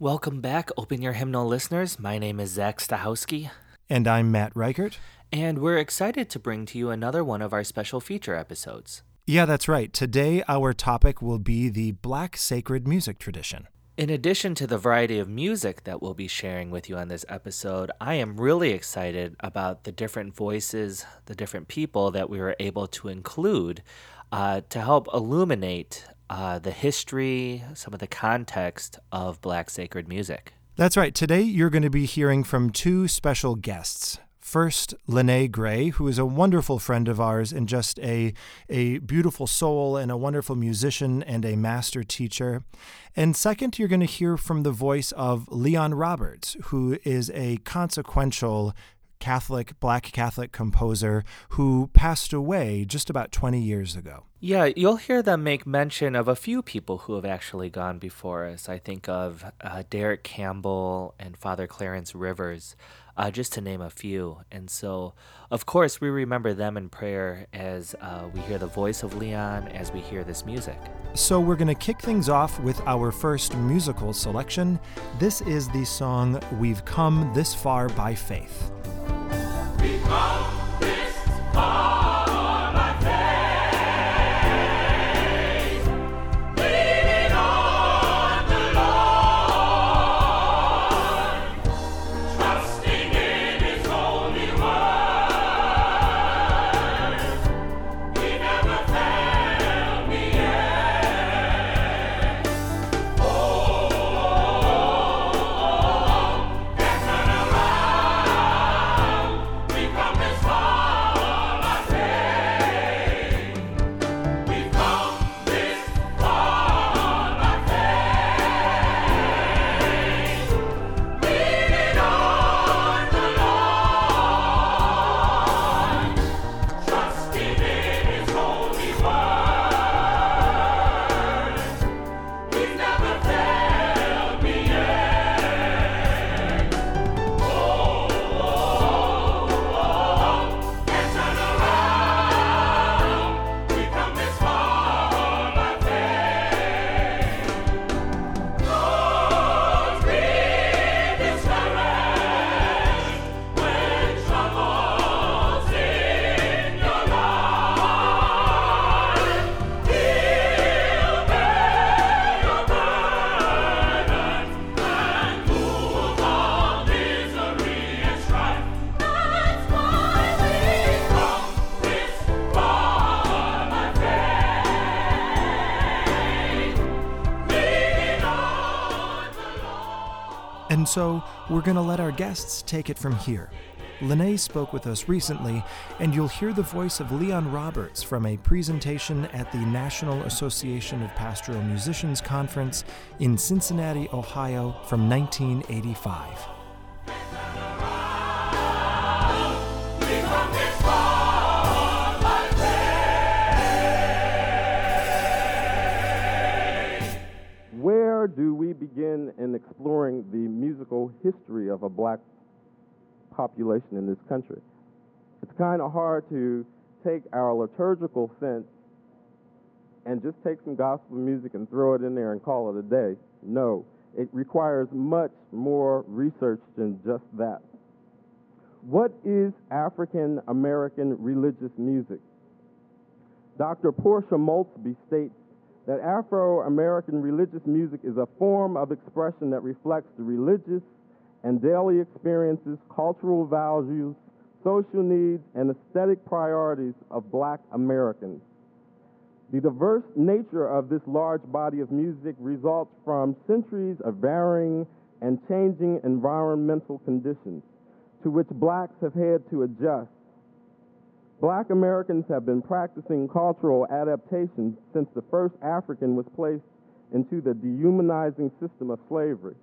Welcome back, Open Your Hymnal listeners. My name is Zach Stachowski. And I'm Matt Reichert. And we're excited to bring to you another one of our special feature episodes. Yeah, that's right. Today, our topic will be the Black sacred music tradition. In addition to the variety of music that we'll be sharing with you on this episode, I am really excited about the different voices, the different people that we were able to include uh, to help illuminate uh, the history, some of the context of Black sacred music. That's right. Today, you're going to be hearing from two special guests. First, Lene Gray, who is a wonderful friend of ours and just a, a beautiful soul and a wonderful musician and a master teacher. And second, you're going to hear from the voice of Leon Roberts, who is a consequential Catholic, black Catholic composer who passed away just about 20 years ago. Yeah, you'll hear them make mention of a few people who have actually gone before us. I think of uh, Derek Campbell and Father Clarence Rivers, uh, just to name a few. And so, of course, we remember them in prayer as uh, we hear the voice of Leon, as we hear this music. So, we're going to kick things off with our first musical selection. This is the song We've Come This Far by Faith. We've come this far. So we're going to let our guests take it from here. Lene spoke with us recently, and you'll hear the voice of Leon Roberts from a presentation at the National Association of Pastoral Musicians Conference in Cincinnati, Ohio from 1985. Black population in this country? It's kind of hard to take our liturgical sense and just take some gospel music and throw it in there and call it a day. No, it requires much more research than just that. What is African American religious music? Dr. Portia Maultsby states that Afro American religious music is a form of expression that reflects the religious and daily experiences, cultural values, social needs, and aesthetic priorities of black Americans. The diverse nature of this large body of music results from centuries of varying and changing environmental conditions to which blacks have had to adjust Black Americans have been practicing cultural adaptation since the first African was placed into the dehumanizing system of slavery.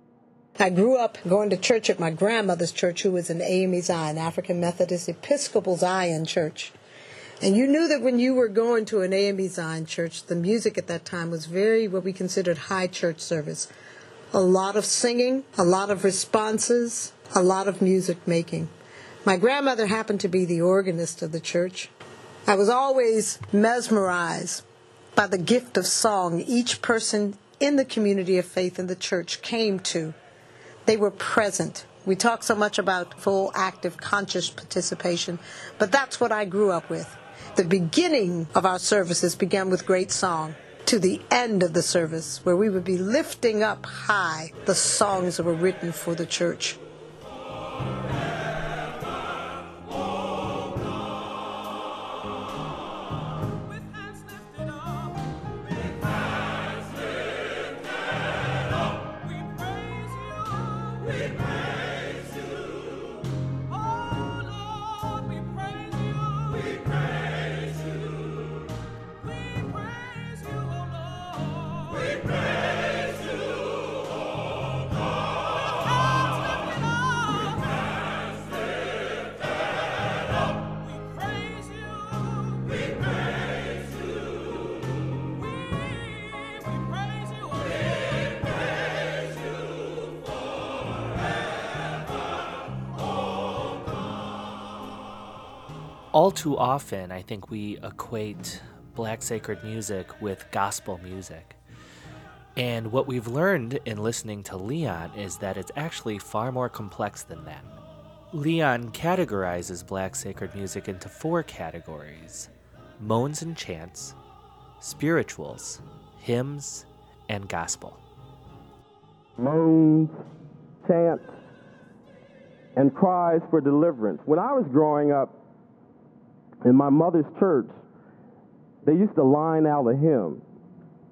I grew up going to church at my grandmother's church, who was an AME Zion, African Methodist Episcopal Zion Church. And you knew that when you were going to an AME Zion church, the music at that time was very what we considered high church service. A lot of singing, a lot of responses, a lot of music making. My grandmother happened to be the organist of the church. I was always mesmerized by the gift of song each person in the community of faith in the church came to They were present. We talk so much about full, active, conscious participation, but that's what I grew up with. The beginning of our services began with great song to the end of the service, where we would be lifting up high the songs that were written for the church. All too often, I think we equate black sacred music with gospel music. And what we've learned in listening to Leon is that it's actually far more complex than that. Leon categorizes black sacred music into four categories moans and chants, spirituals, hymns, and gospel. Moans, chants, and cries for deliverance. When I was growing up, in my mother's church, they used to line out a hymn.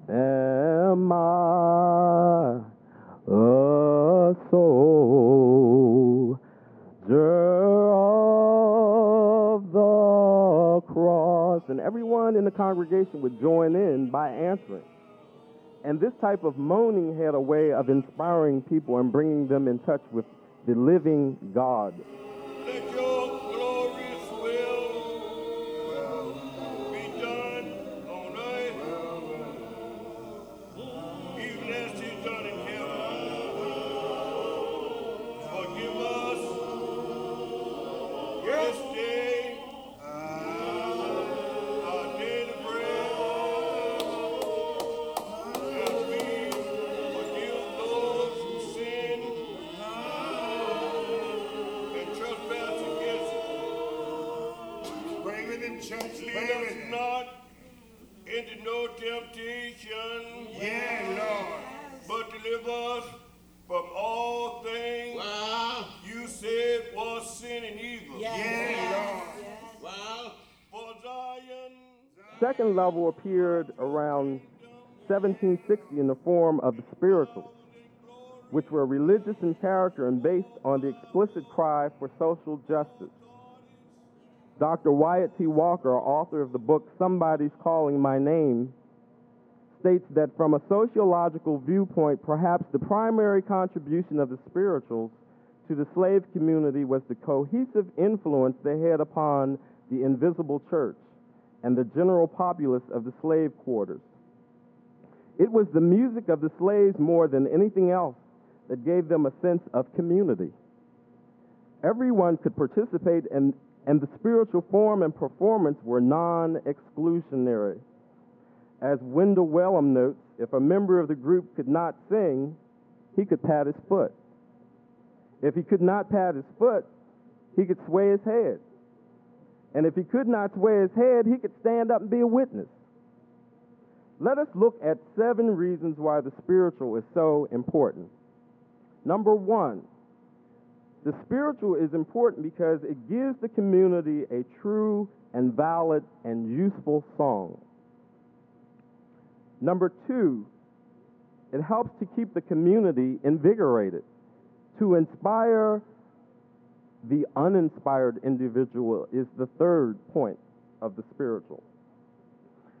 Am I a soldier of the cross? And everyone in the congregation would join in by answering. And this type of moaning had a way of inspiring people and bringing them in touch with the living God. Second level appeared around 1760 in the form of the spirituals, which were religious in character and based on the explicit cry for social justice. Dr. Wyatt T. Walker, author of the book Somebody's Calling My Name, states that from a sociological viewpoint, perhaps the primary contribution of the spirituals to the slave community was the cohesive influence they had upon the invisible church and the general populace of the slave quarters. It was the music of the slaves more than anything else that gave them a sense of community. Everyone could participate, and, and the spiritual form and performance were non exclusionary. As Wendell Whalum notes, if a member of the group could not sing, he could pat his foot. If he could not pat his foot, he could sway his head. And if he could not swear his head, he could stand up and be a witness. Let us look at seven reasons why the spiritual is so important. Number one, the spiritual is important because it gives the community a true and valid and useful song. Number two, it helps to keep the community invigorated, to inspire the uninspired individual is the third point of the spiritual.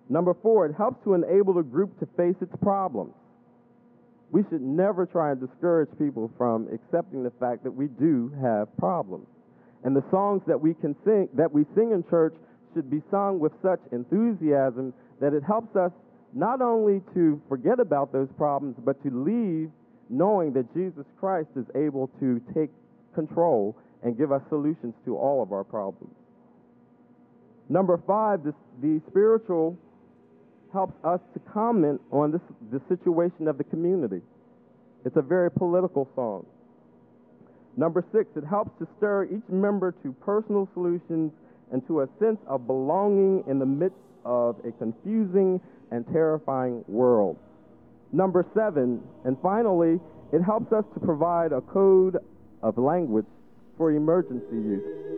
Number four, it helps to enable the group to face its problems. We should never try and discourage people from accepting the fact that we do have problems. And the songs that we can sing that we sing in church should be sung with such enthusiasm that it helps us not only to forget about those problems, but to leave knowing that Jesus Christ is able to take control and give us solutions to all of our problems. Number five, this, the spiritual helps us to comment on this, the situation of the community. It's a very political song. Number six, it helps to stir each member to personal solutions and to a sense of belonging in the midst of a confusing and terrifying world. Number seven, and finally, it helps us to provide a code of language for emergency use.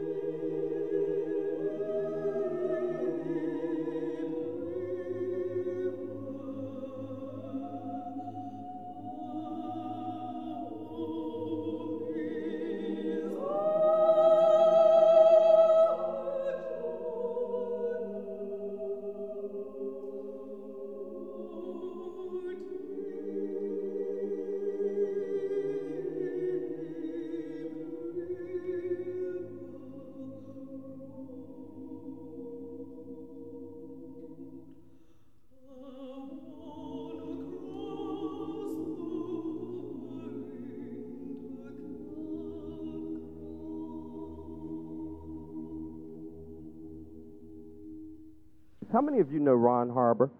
How many of you know Ron Harbour?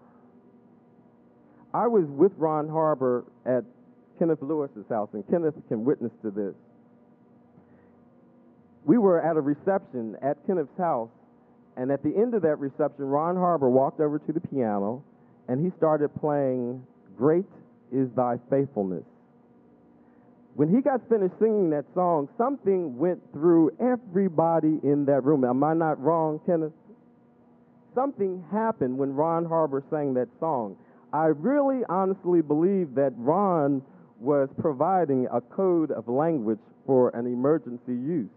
I was with Ron Harbour at Kenneth Lewis's house, and Kenneth can witness to this. We were at a reception at Kenneth's house, and at the end of that reception, Ron Harbour walked over to the piano and he started playing Great is Thy Faithfulness. When he got finished singing that song, something went through everybody in that room. Am I not wrong, Kenneth? Something happened when Ron Harbour sang that song. I really honestly believe that Ron was providing a code of language for an emergency use.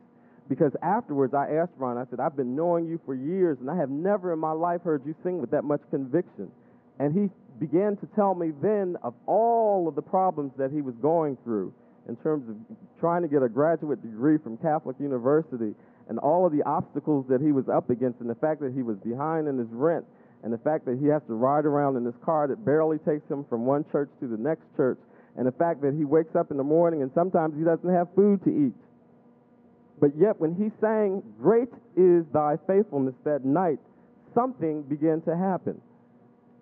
Because afterwards, I asked Ron, I said, I've been knowing you for years, and I have never in my life heard you sing with that much conviction. And he began to tell me then of all of the problems that he was going through in terms of trying to get a graduate degree from Catholic University and all of the obstacles that he was up against, and the fact that he was behind in his rent, and the fact that he has to ride around in this car that barely takes him from one church to the next church, and the fact that he wakes up in the morning and sometimes he doesn't have food to eat. But yet, when he sang, Great is thy faithfulness that night, something began to happen.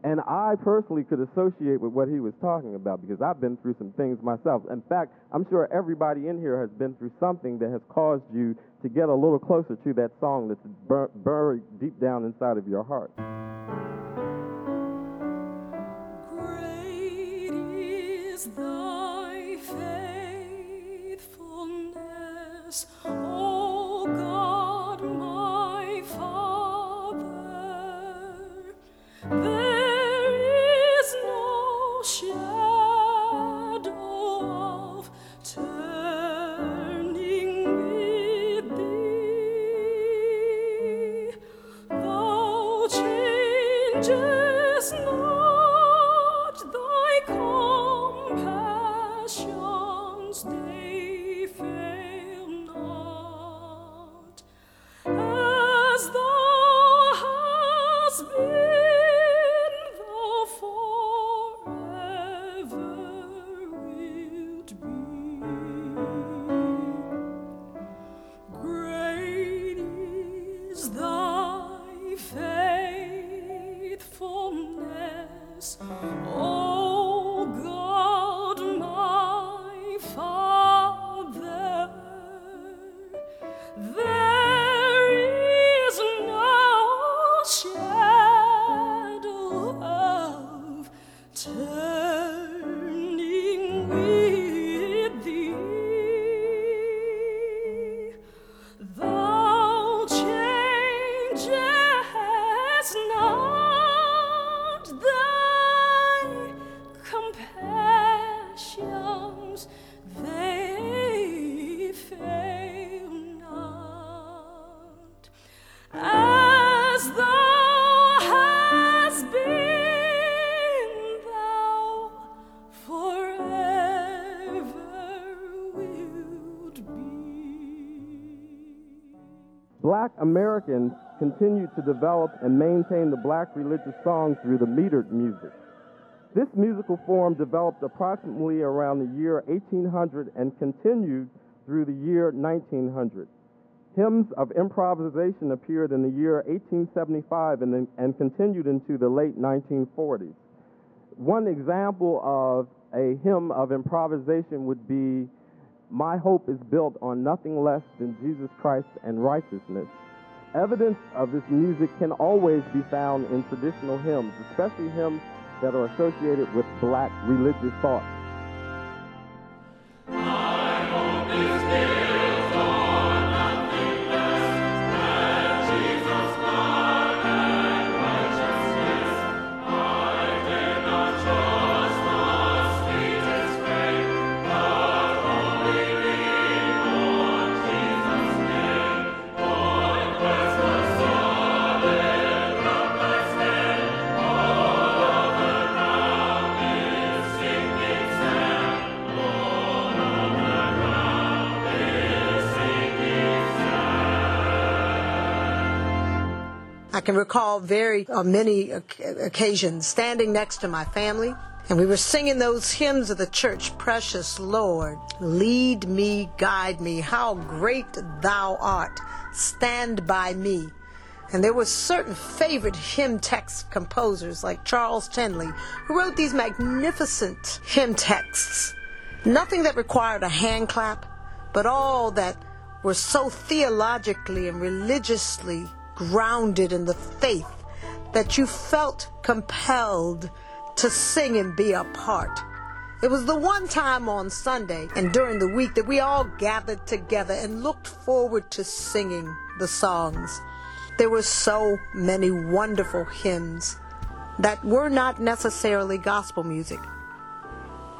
And I personally could associate with what he was talking about because I've been through some things myself. In fact, I'm sure everybody in here has been through something that has caused you to get a little closer to that song that's bur- buried deep down inside of your heart. Great is thy faithfulness, Black Americans continued to develop and maintain the black religious song through the metered music. This musical form developed approximately around the year 1800 and continued through the year 1900. Hymns of improvisation appeared in the year 1875 and, and continued into the late 1940s. One example of a hymn of improvisation would be my hope is built on nothing less than Jesus Christ and righteousness. Evidence of this music can always be found in traditional hymns, especially hymns that are associated with black religious thought. Can recall very uh, many occasions standing next to my family, and we were singing those hymns of the church Precious Lord, lead me, guide me, how great thou art, stand by me. And there were certain favorite hymn text composers like Charles Tindley who wrote these magnificent hymn texts. Nothing that required a hand clap, but all that were so theologically and religiously grounded in the faith that you felt compelled to sing and be a part. It was the one time on Sunday and during the week that we all gathered together and looked forward to singing the songs. There were so many wonderful hymns that were not necessarily gospel music.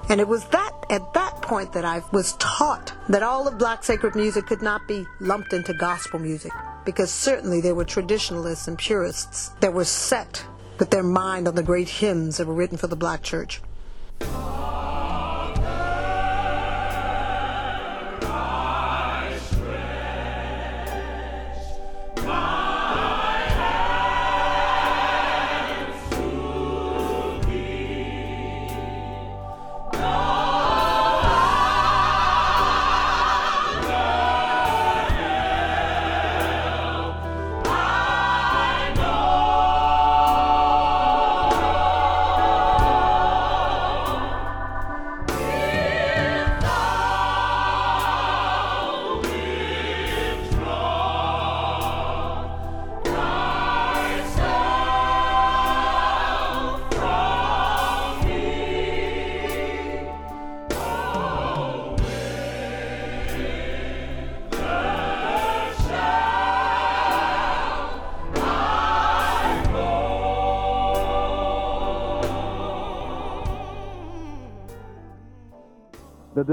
And it was that at that point that I was taught that all of black sacred music could not be lumped into gospel music because certainly there were traditionalists and purists that were set with their mind on the great hymns that were written for the black church.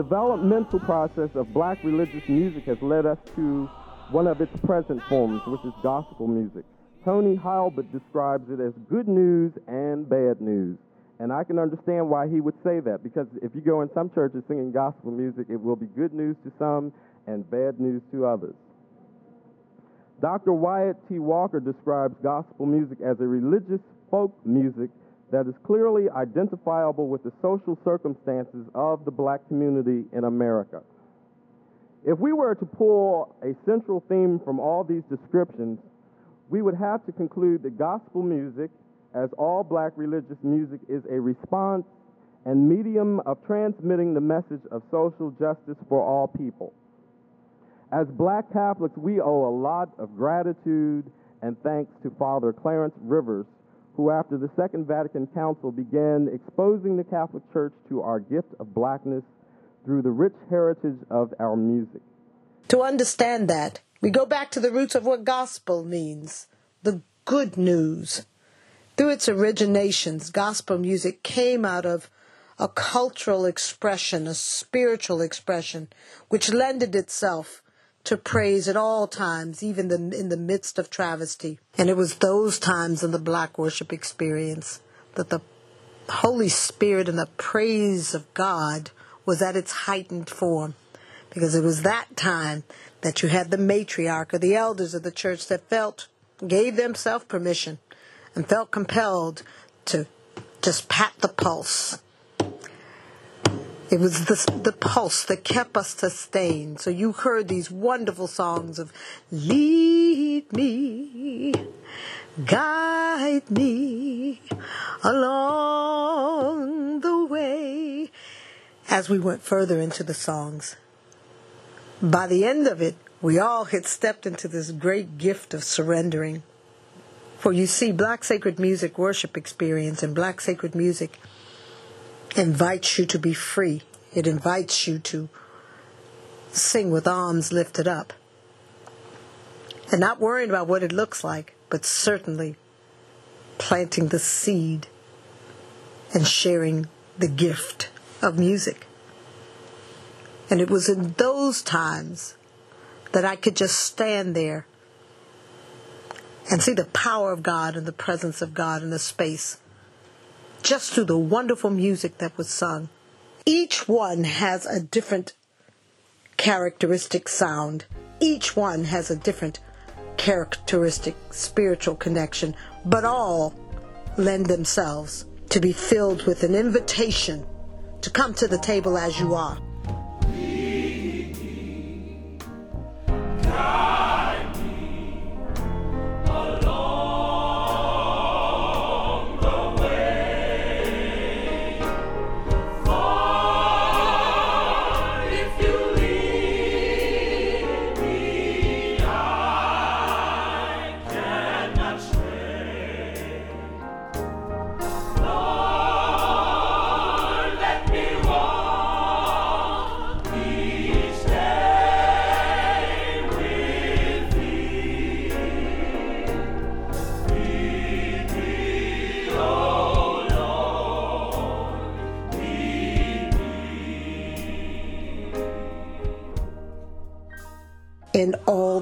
Developmental process of black religious music has led us to one of its present forms, which is gospel music. Tony Heilbut describes it as good news and bad news. And I can understand why he would say that, because if you go in some churches singing gospel music, it will be good news to some and bad news to others. Dr. Wyatt T. Walker describes gospel music as a religious folk music that is clearly identifiable with the social circumstances of the black community in America. If we were to pull a central theme from all these descriptions, we would have to conclude that gospel music, as all black religious music, is a response and medium of transmitting the message of social justice for all people. As black Catholics, we owe a lot of gratitude and thanks to Father Clarence Rivers, who, after the Second Vatican Council, began exposing the Catholic Church to our gift of blackness through the rich heritage of our music. To understand that, we go back to the roots of what gospel means the good news. Through its originations, gospel music came out of a cultural expression, a spiritual expression, which lended itself to praise at all times, even the, in the midst of travesty. And it was those times in the black worship experience that the Holy Spirit and the praise of God was at its heightened form. Because it was that time that you had the matriarch or the elders of the church that felt, gave themselves permission and felt compelled to just pat the pulse it was the, the pulse that kept us sustained. So you heard these wonderful songs of Lead me, guide me along the way as we went further into the songs. By the end of it, we all had stepped into this great gift of surrendering. For you see, Black Sacred Music worship experience and Black Sacred Music invites you to be free. It invites you to sing with arms lifted up. And not worrying about what it looks like, but certainly planting the seed and sharing the gift of music. And it was in those times that I could just stand there and see the power of God and the presence of God in the space just through the wonderful music that was sung. Each one has a different characteristic sound. Each one has a different characteristic spiritual connection, but all lend themselves to be filled with an invitation to come to the table as you are.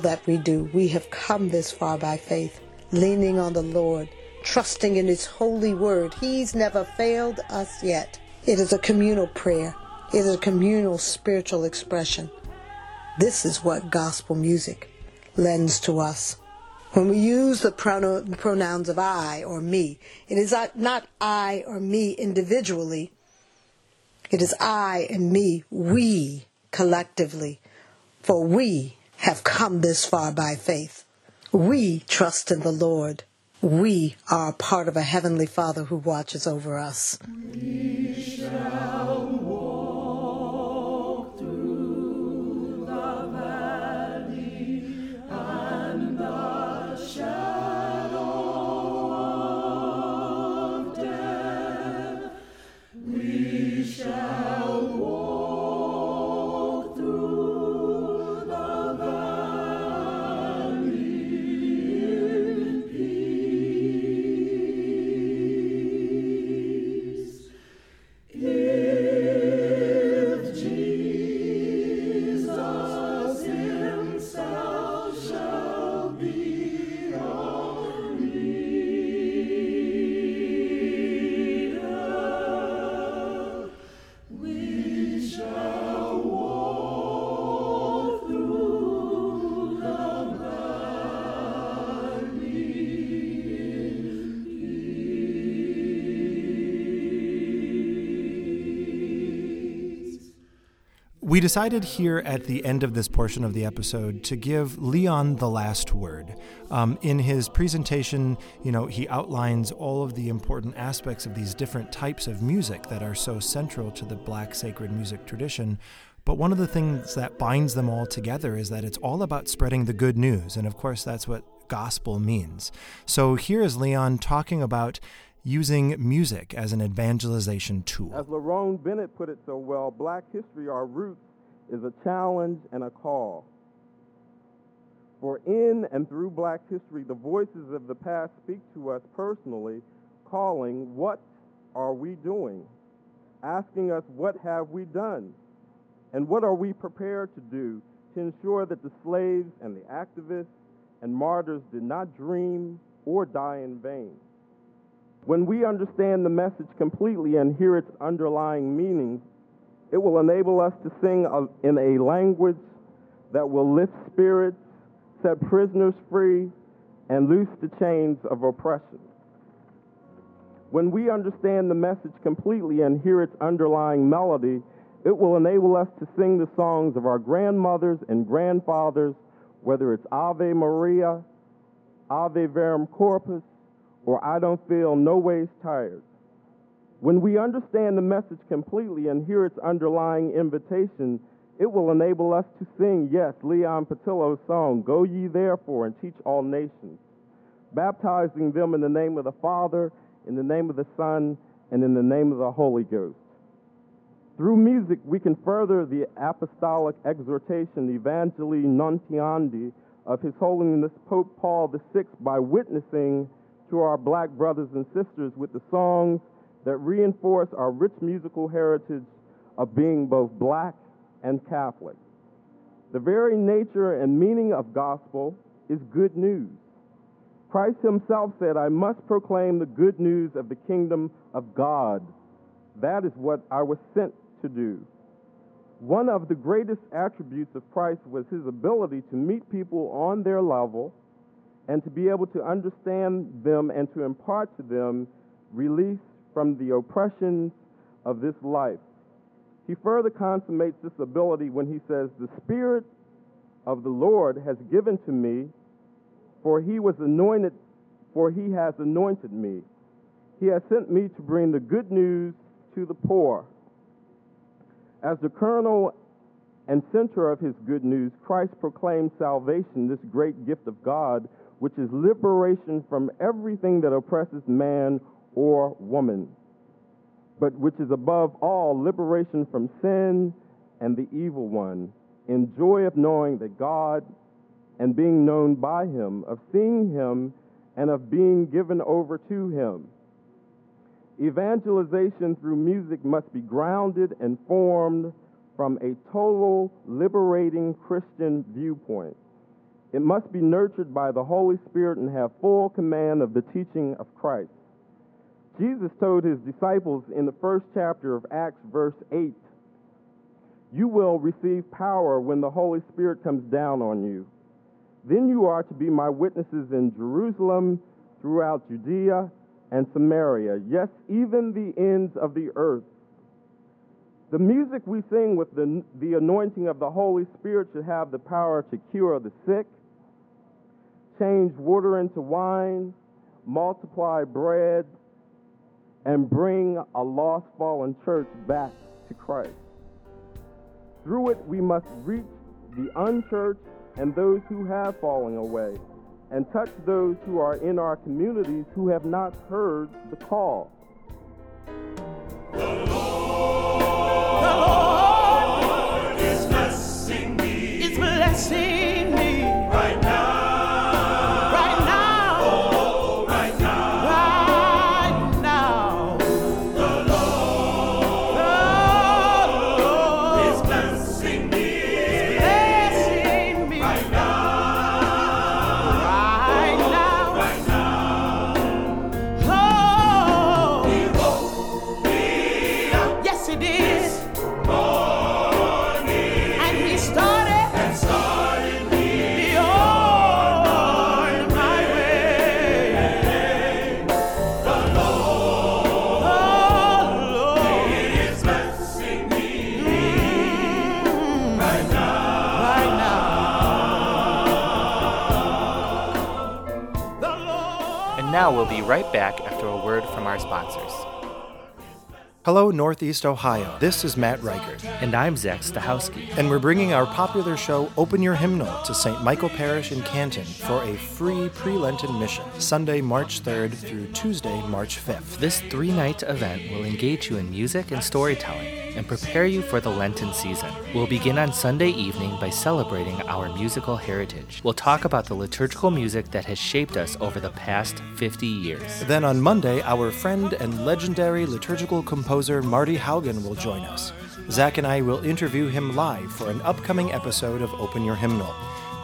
That we do, we have come this far by faith, leaning on the Lord, trusting in His holy word. He's never failed us yet. It is a communal prayer, it is a communal spiritual expression. This is what gospel music lends to us. When we use the pronouns of I or me, it is not- I or me individually, it is I and me, we collectively. For we have come this far by faith. We trust in the Lord. We are part of a Heavenly Father who watches over us. We decided here at the end of this portion of the episode to give Leon the last word. Um, in his presentation, you know, he outlines all of the important aspects of these different types of music that are so central to the Black sacred music tradition. But one of the things that binds them all together is that it's all about spreading the good news. And of course, that's what gospel means. So here is Leon talking about using music as an evangelization tool. As Lerone Bennett put it so well, black history, our roots, is a challenge and a call. For in and through black history, the voices of the past speak to us personally, calling, What are we doing? Asking us, What have we done? And what are we prepared to do to ensure that the slaves and the activists and martyrs did not dream or die in vain? When we understand the message completely and hear its underlying meanings, it will enable us to sing in a language that will lift spirits, set prisoners free, and loose the chains of oppression. When we understand the message completely and hear its underlying melody, it will enable us to sing the songs of our grandmothers and grandfathers, whether it's Ave Maria, Ave Verum Corpus, or I don't feel no ways tired. When we understand the message completely and hear its underlying invitation, It will enable us to sing, yes, Leon Patillo's song, Go Ye Therefore and Teach All Nations, baptizing them in the name of the Father, in the name of the Son, and in the name of the Holy Ghost. Through music, we can further the apostolic exhortation, Evangelii Nuntiandi, of His Holiness Pope Paul VI by witnessing to our black brothers and sisters with the songs that reinforce our rich musical heritage of being both black and Catholic. The very nature and meaning of gospel is good news. Christ himself said, I must proclaim the good news of the kingdom of God. That is what I was sent to do. One of the greatest attributes of Christ was his ability to meet people on their level and to be able to understand them and to impart to them release from the oppressions of this life. He further consummates this ability when he says, The Spirit of the Lord has given to me, for he was anointed, for he has anointed me. He has sent me to bring the good news to the poor. As the kernel and center of his good news, Christ proclaims salvation, this great gift of God, which is liberation from everything that oppresses man or woman, but which is above all liberation from sin and the evil one, in joy of knowing that God and being known by him, of seeing him, and of being given over to him. Evangelization through music must be grounded and formed from a total liberating Christian viewpoint. It must be nurtured by the Holy Spirit and have full command of the teaching of Christ. Jesus told his disciples in the first chapter of Acts, verse 8, You will receive power when the Holy Spirit comes down on you. Then you are to be my witnesses in Jerusalem, throughout Judea and Samaria, yes, even the ends of the earth. The music we sing with the, the anointing of the Holy Spirit should have the power to cure the sick, change water into wine, multiply bread, and bring a lost, fallen church back to Christ. Through it, we must reach the unchurched and those who have fallen away, and touch those who are in our communities who have not heard the call. Right back after a word from our sponsors. Hello, Northeast Ohio. This is Matt Reichert, And I'm Zach Stachowski. and we're bringing our popular show Open Your Hymnal to St. Michael Parish in Canton for a free pre Lenten mission, Sunday, March 3rd through Tuesday, March 5th. This three night event will engage you in music and storytelling and prepare you for the Lenten season. We'll begin on Sunday evening by celebrating our musical heritage. We'll talk about the liturgical music that has shaped us over the past 50 years. Then on Monday, our friend and legendary liturgical composer Marty Haugen will join us. Zach and I will interview him live for an upcoming episode of Open Your Hymnal.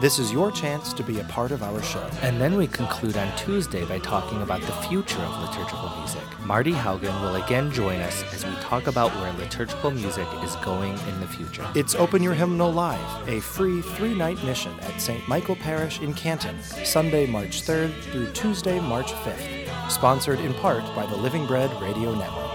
This is your chance to be a part of our show. And then we conclude on Tuesday by talking about the future of liturgical music. Marty Haugen will again join us as we talk about where liturgical music is going in the future. It's Open Your Hymnal Live, a free three night mission at St. Michael Parish in Canton, Sunday, March 3rd through Tuesday, March 5th. Sponsored in part by the Living Bread Radio Network.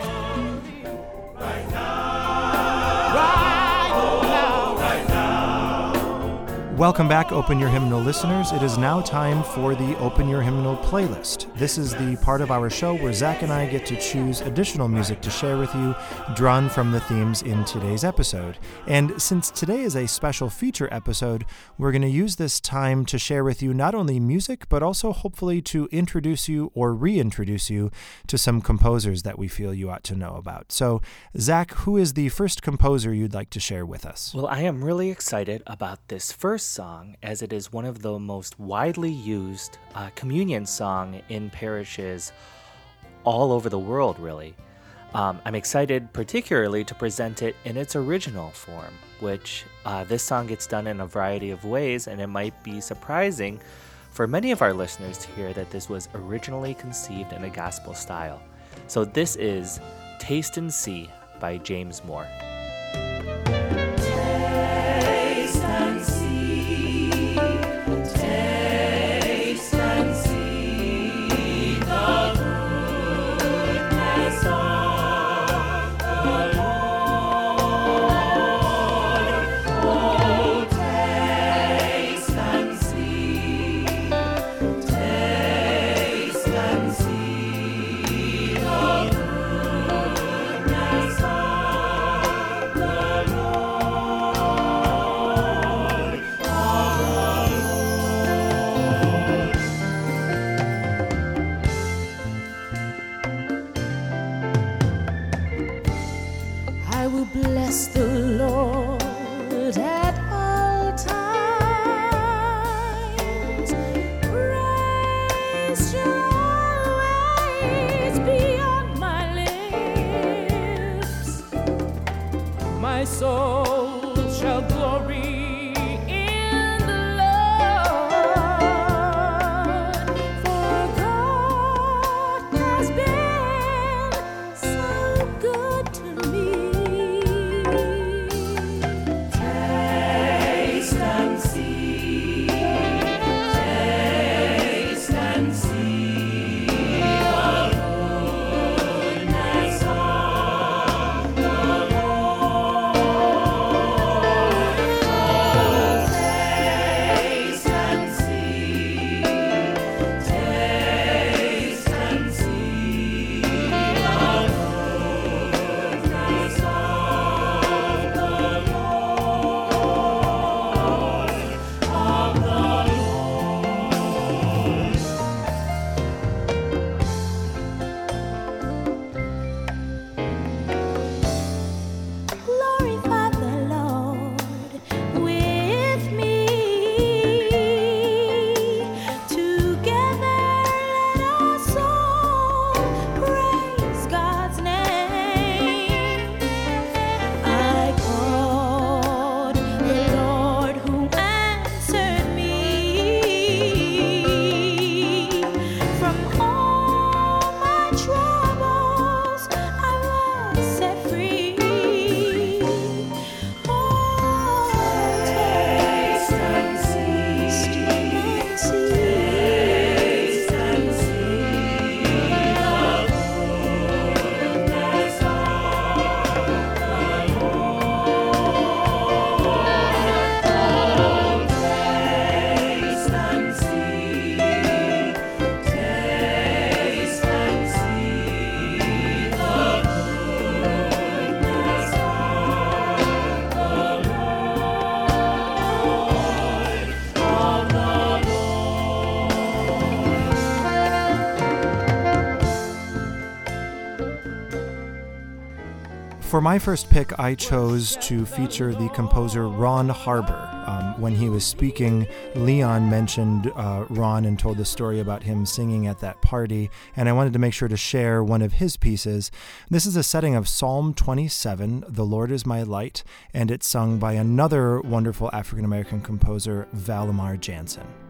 Welcome back, Open Your Hymnal listeners. It is now time for the Open Your Hymnal playlist. This is the part of our show where Zach and I get to choose additional music to share with you, drawn from the themes in today's episode. And since today is a special feature episode, we're going to use this time to share with you not only music, but also hopefully to introduce you or reintroduce you to some composers that we feel you ought to know about. So, Zach, who is the first composer you'd like to share with us? Well, I am really excited about this first song as it is one of the most widely used uh, communion song in parishes all over the world, really. Um, I'm excited particularly to present it in its original form, which uh, this song gets done in a variety of ways, and it might be surprising for many of our listeners to hear that this was originally conceived in a gospel style. So, this is Taste and See by James Moore. For my first pick, I chose to feature the composer Rawn Harbor. Um, when he was speaking, Leon mentioned uh, Rawn and told the story about him singing at that party, and I wanted to make sure to share one of his pieces. This is a setting of Psalm 27, The Lord is My Light, and it's sung by another wonderful African American composer, Valimar Jansen.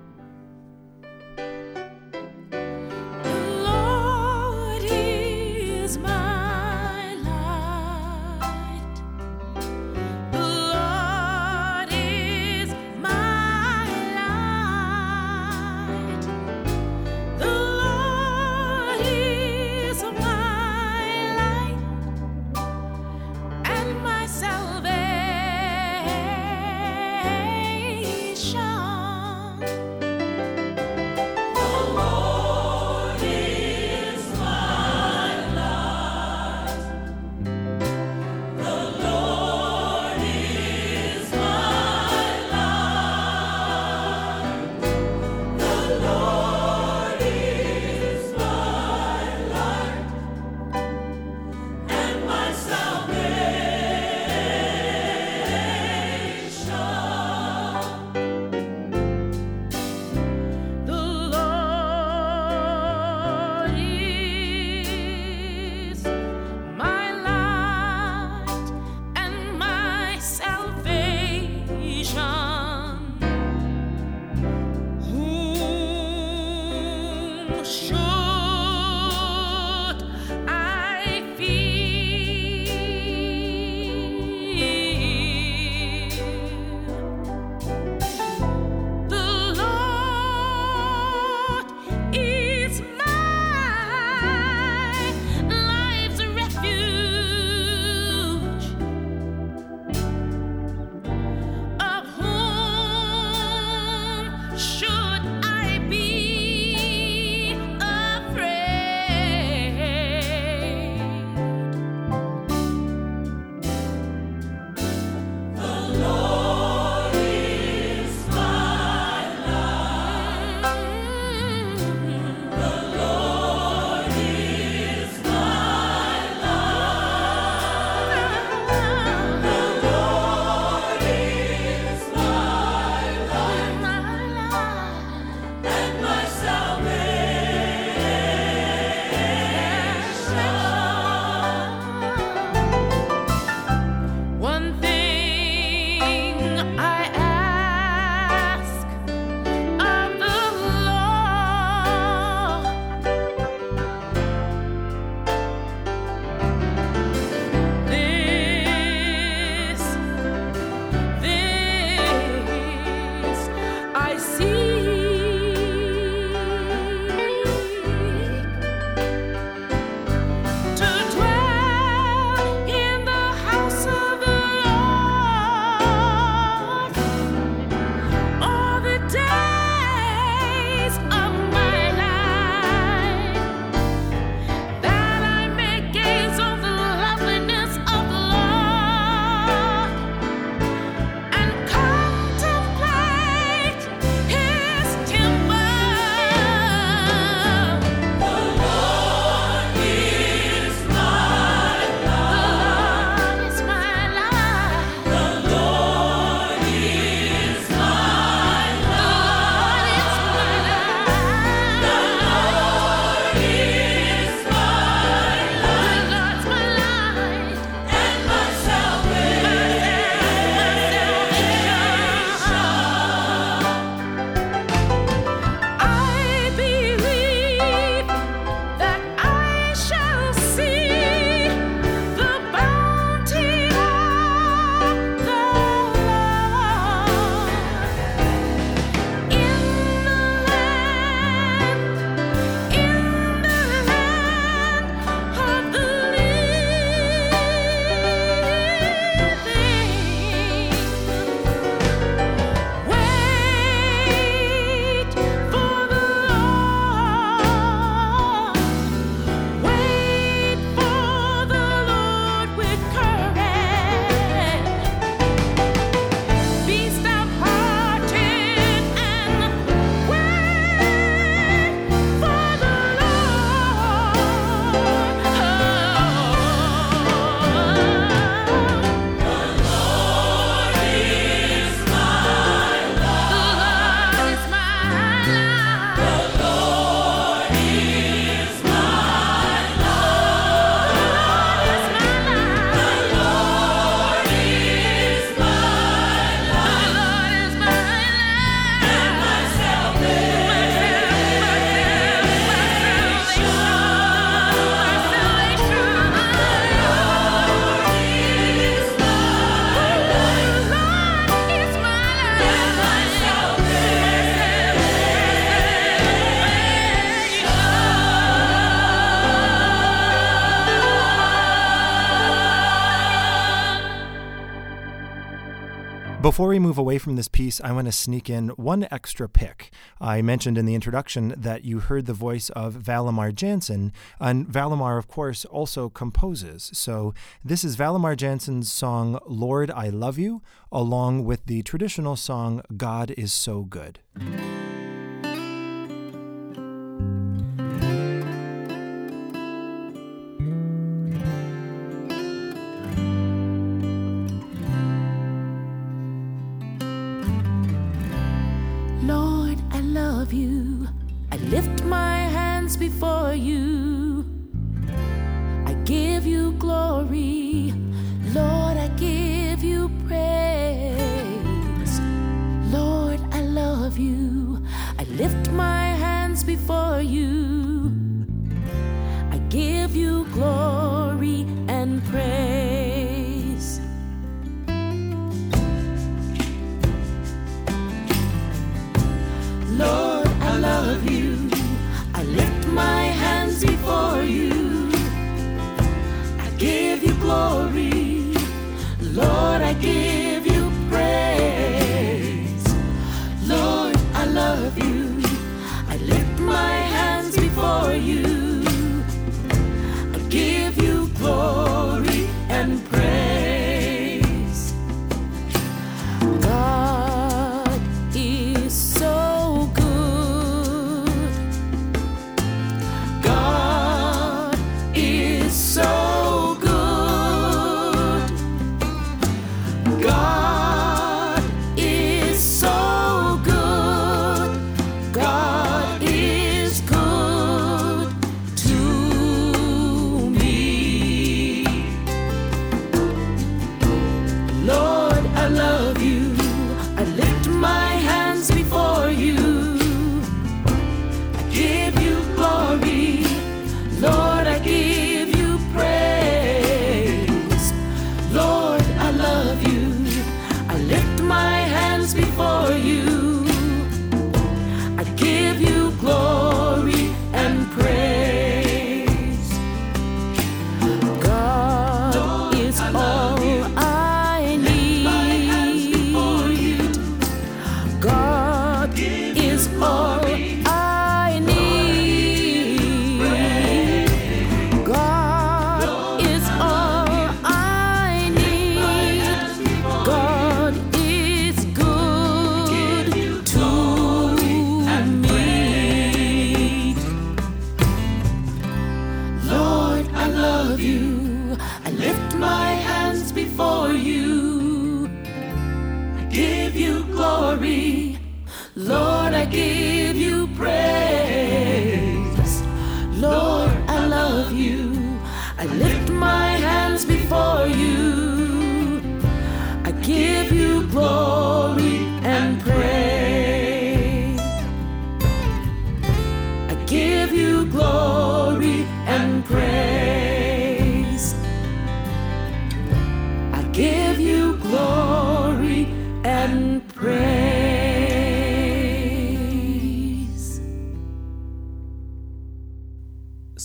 Before we move away from this piece, I want to sneak in one extra pick. I mentioned in the introduction that you heard the voice of Valimar Jansen, and Valimar, of course, also composes. So this is Valimar Jansen's song Lord I Love You, along with the traditional song God is So Good. lift my hands before you. I give you glory, Lord, I give you praise. Lord, I love you. I lift my hands before you. I give you glory and praise. Lord,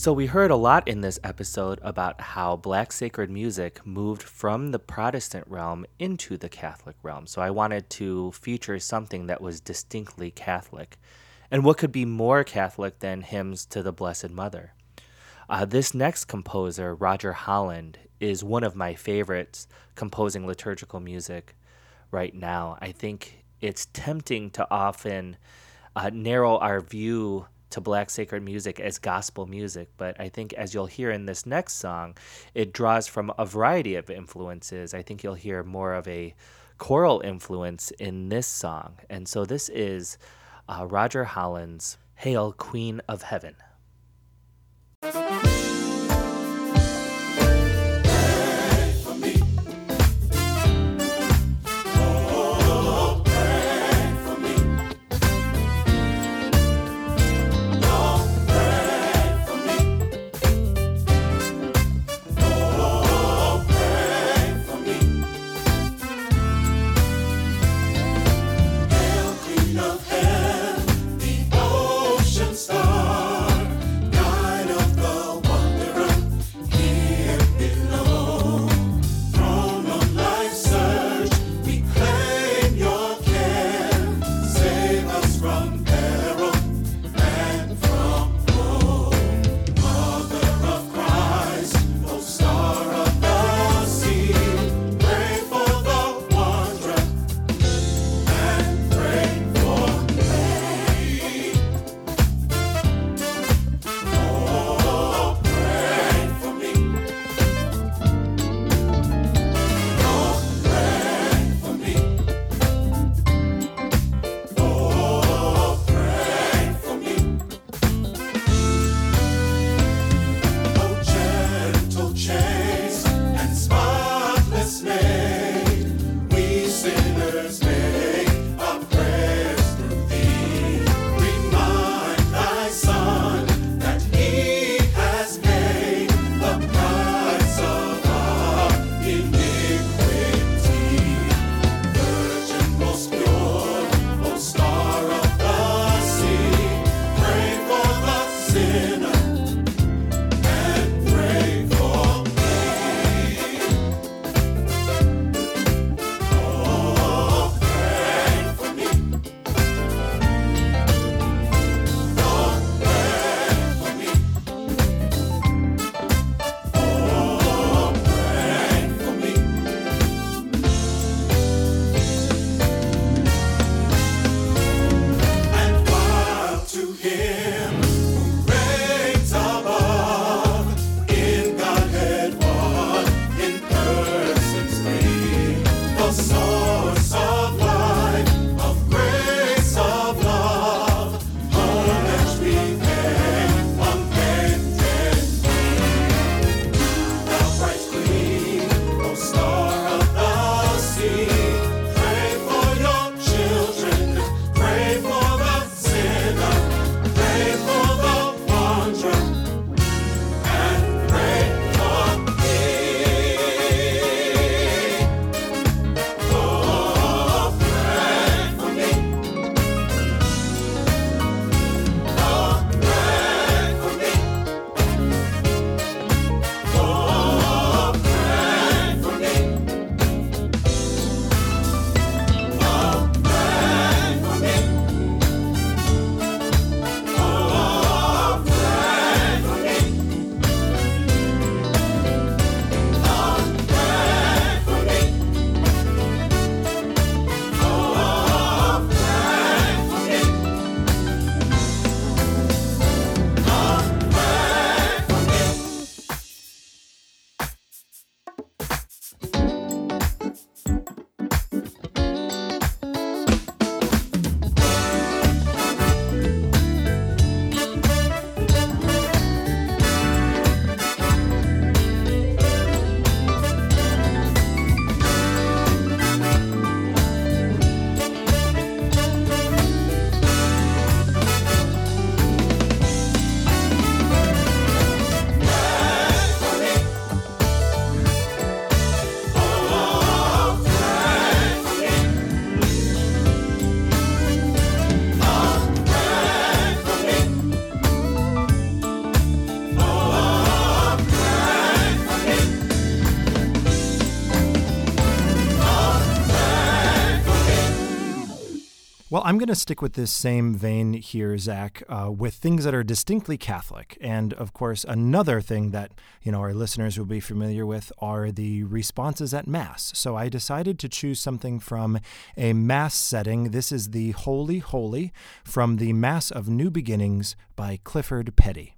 So, we heard a lot in this episode about how Black sacred music moved from the Protestant realm into the Catholic realm. So, I wanted to feature something that was distinctly Catholic. And what could be more Catholic than hymns to the Blessed Mother? Uh, this next composer, Roger Holland, is one of my favorites composing liturgical music right now. I think it's tempting to often uh, narrow our view to black sacred music as gospel music, but I think as you'll hear in this next song, it draws from a variety of influences. I think you'll hear more of a choral influence in this song. And so this is uh, Roger Holland's Hail, Queen of Heaven. Well, I'm going to stick with this same vein here, Zach, uh, with things that are distinctly Catholic. And of course, another thing that you know our listeners will be familiar with are the responses at Mass. So I decided to choose something from a Mass setting. This is the Holy Holy from the Mass of New Beginnings by Clifford Petty.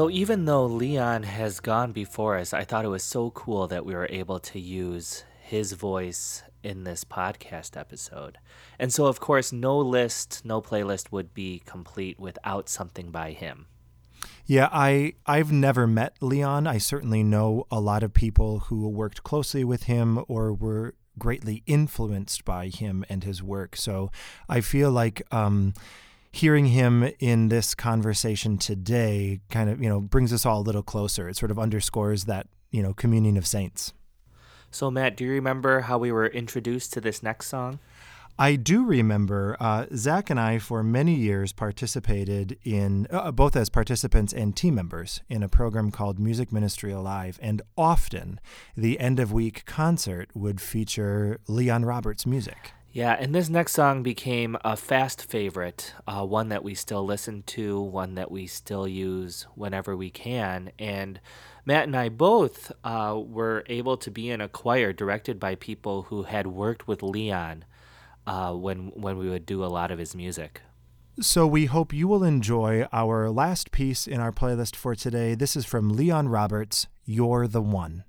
So even though Leon has gone before us, I thought it was so cool that we were able to use his voice in this podcast episode. And so, of course, no list, no playlist would be complete without something by him. Yeah, I I've never met Leon. I certainly know a lot of people who worked closely with him or were greatly influenced by him and his work. So I feel like um, hearing him in this conversation today kind of you know brings us all a little closer. It sort of underscores that you know communion of saints. So, Matt, do you remember how we were introduced to this next song? I do remember uh, Zach and I, for many years, participated in uh, both as participants and team members in a program called Music Ministry Alive. And often the end of week concert would feature Leon Roberts music. Yeah, and this next song became a fast favorite, uh, one that we still listen to, one that we still use whenever we can. And Matt and I both uh, were able to be in a choir directed by people who had worked with Leon uh, when when we would do a lot of his music. So we hope you will enjoy our last piece in our playlist for today. This is from Leon Roberts, You're the One.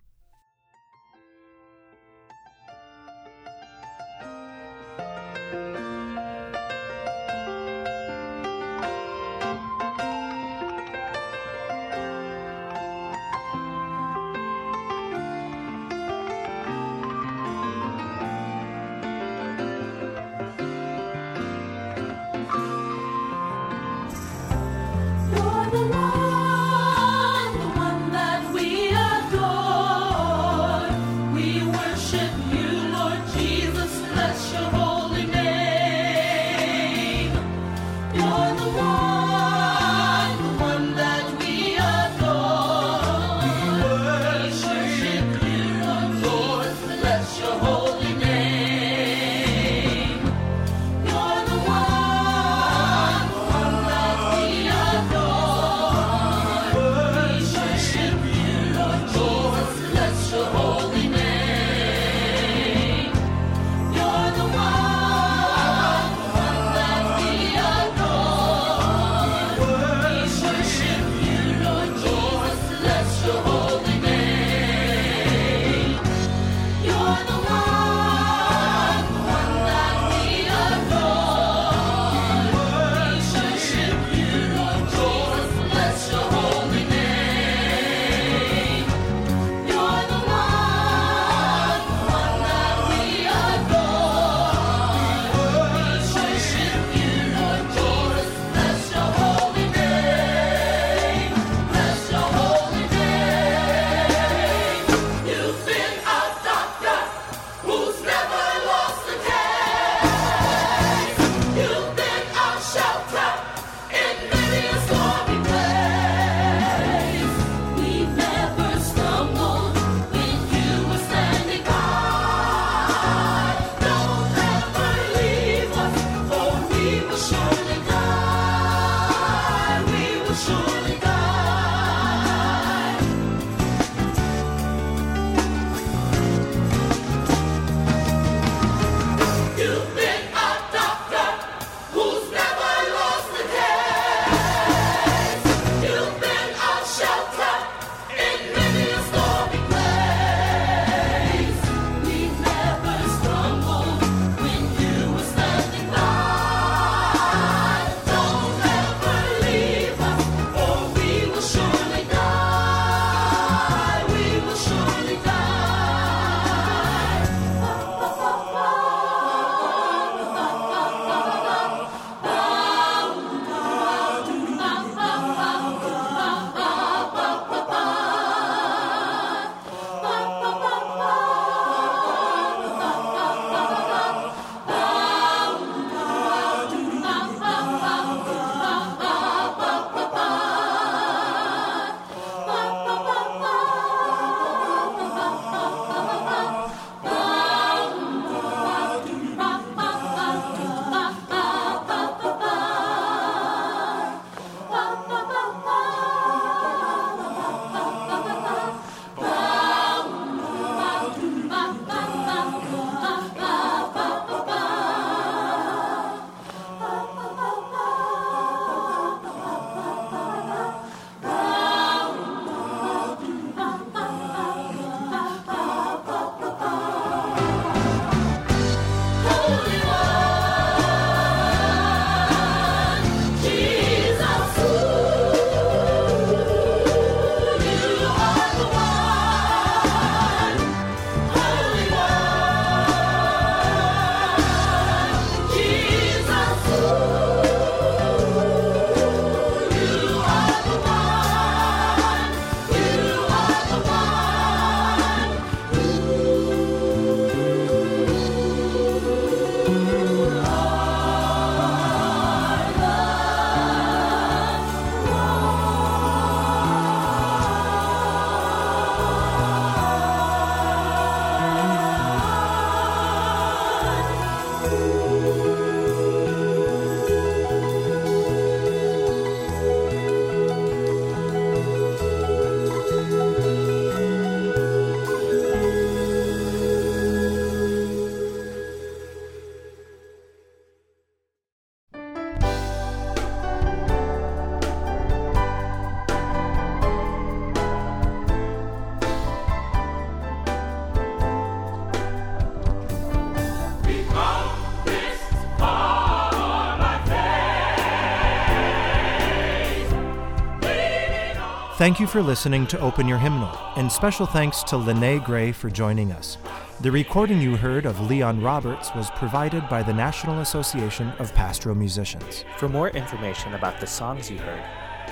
Thank you for listening to Open Your Hymnal, and special thanks to Lene Gray for joining us. The recording you heard of Leon Roberts was provided by the National Association of Pastoral Musicians. For more information about the songs you heard,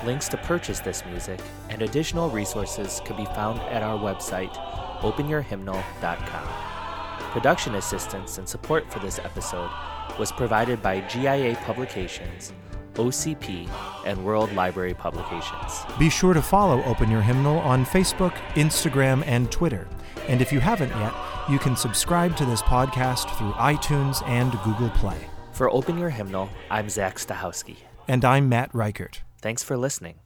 links to purchase this music, and additional resources can be found at our website, openyourhymnal.com. Production assistance and support for this episode was provided by GIA Publications, OCP, and World Library Publications. Be sure to follow Open Your Hymnal on Facebook, Instagram, and Twitter. And if you haven't yet, you can subscribe to this podcast through iTunes and Google Play. For Open Your Hymnal, I'm Zach Stachowski. And I'm Matt Reichert. Thanks for listening.